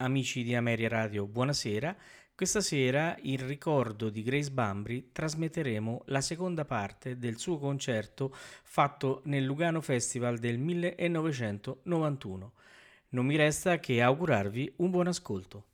Amici di Ameria Radio, buonasera. Questa sera, in ricordo di Grace Bambri, trasmetteremo la seconda parte del suo concerto fatto nel Lugano Festival del 1991. Non mi resta che augurarvi un buon ascolto.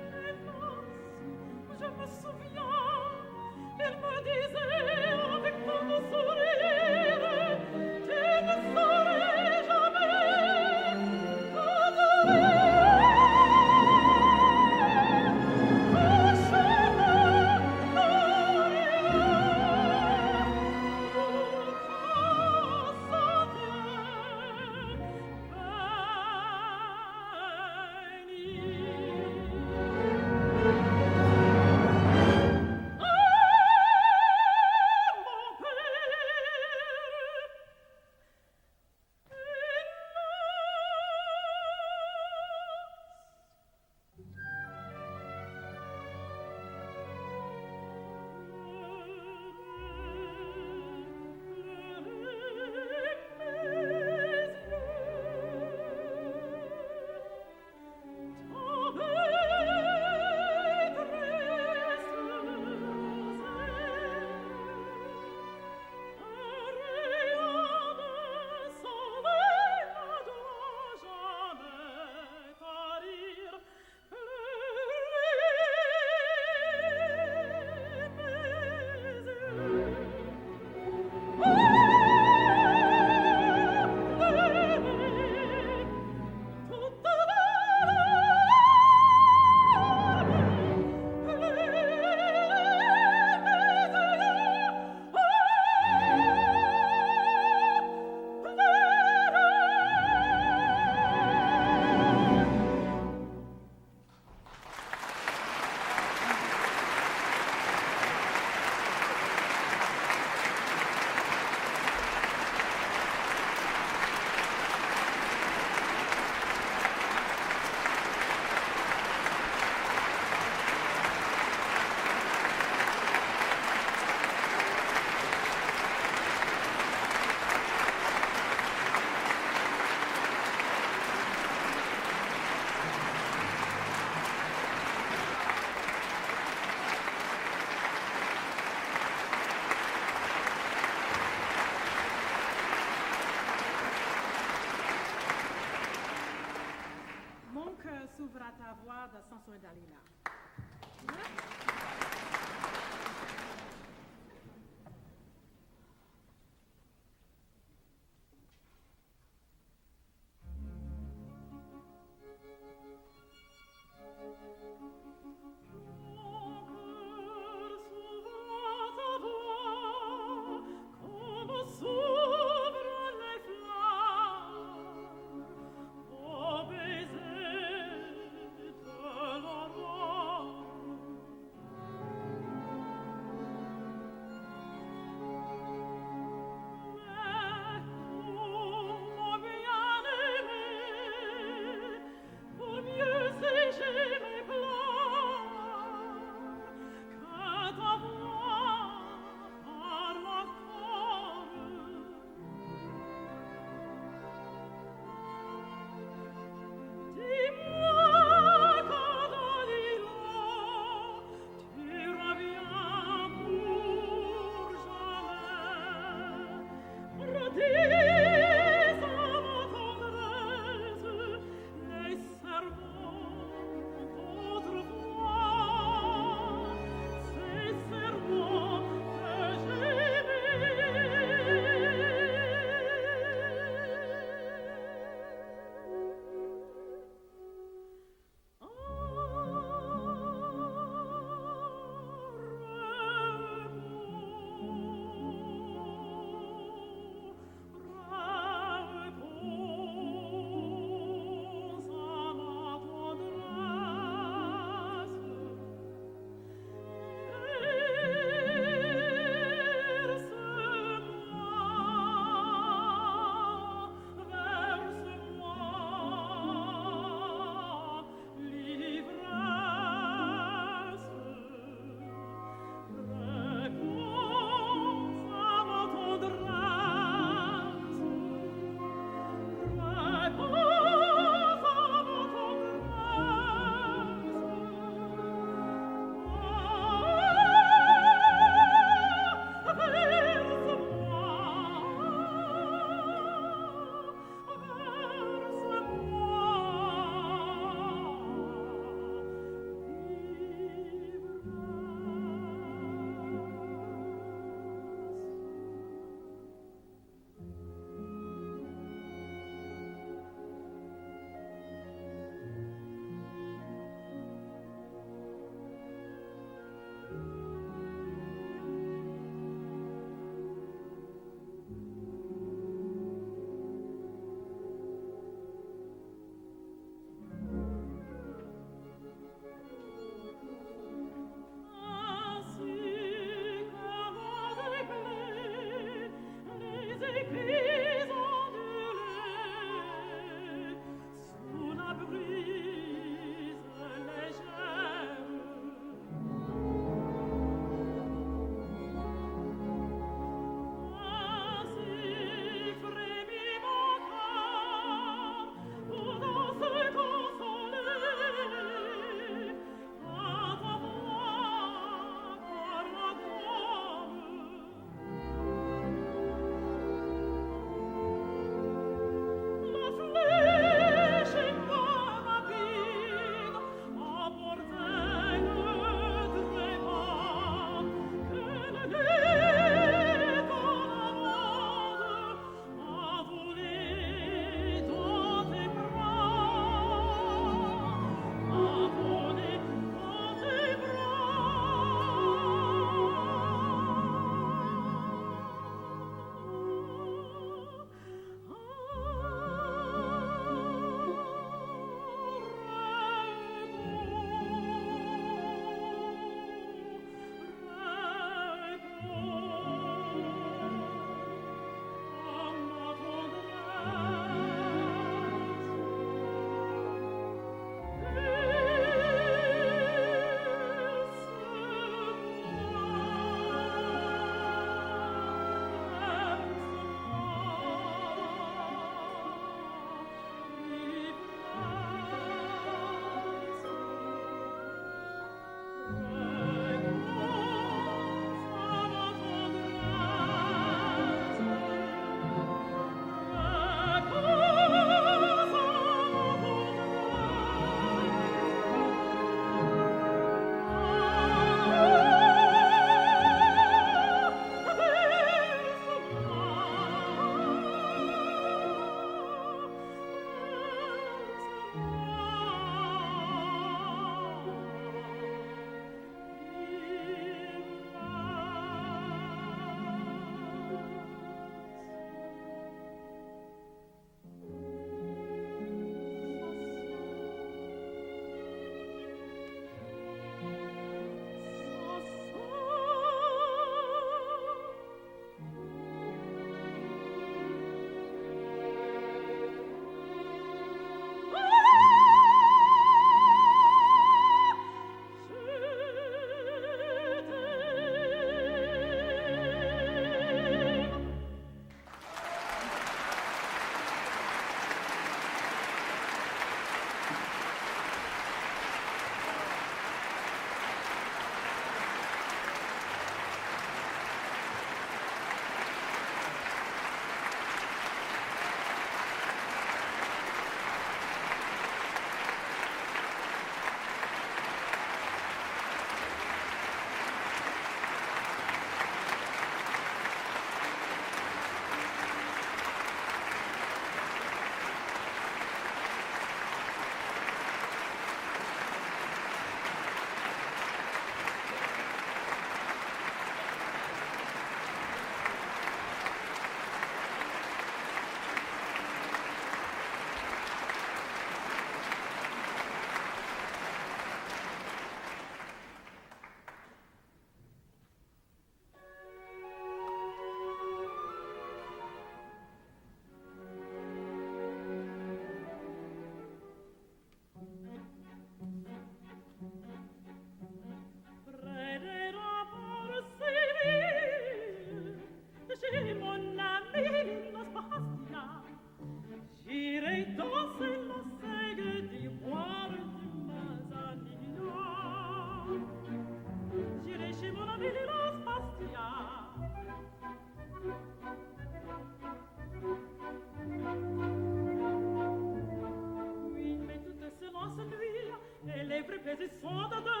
foda da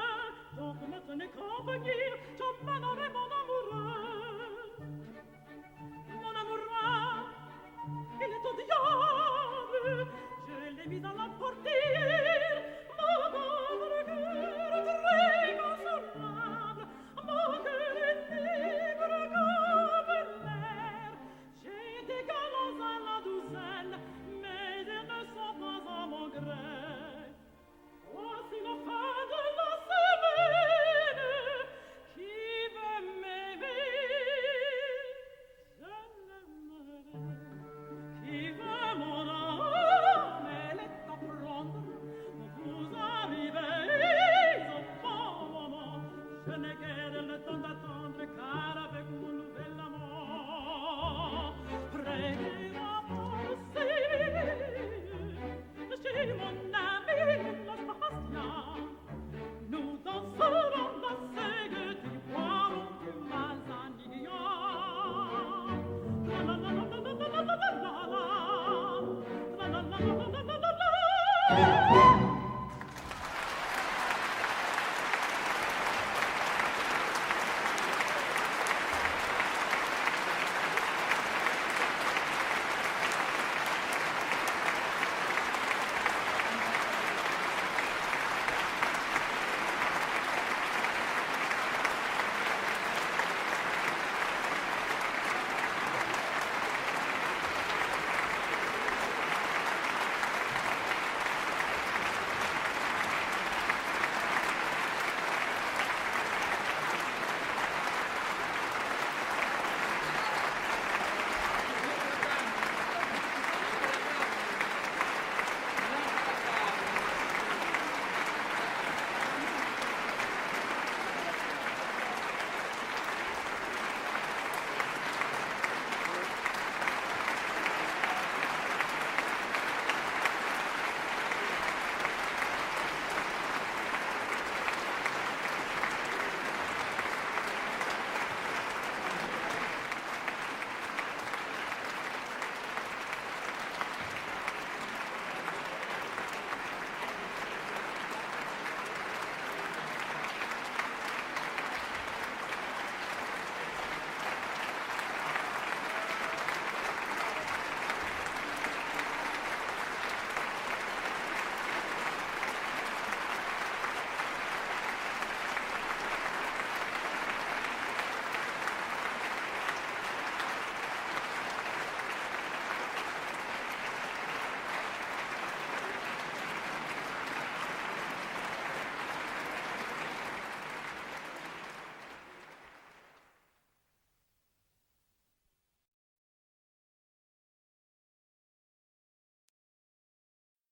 Thank you.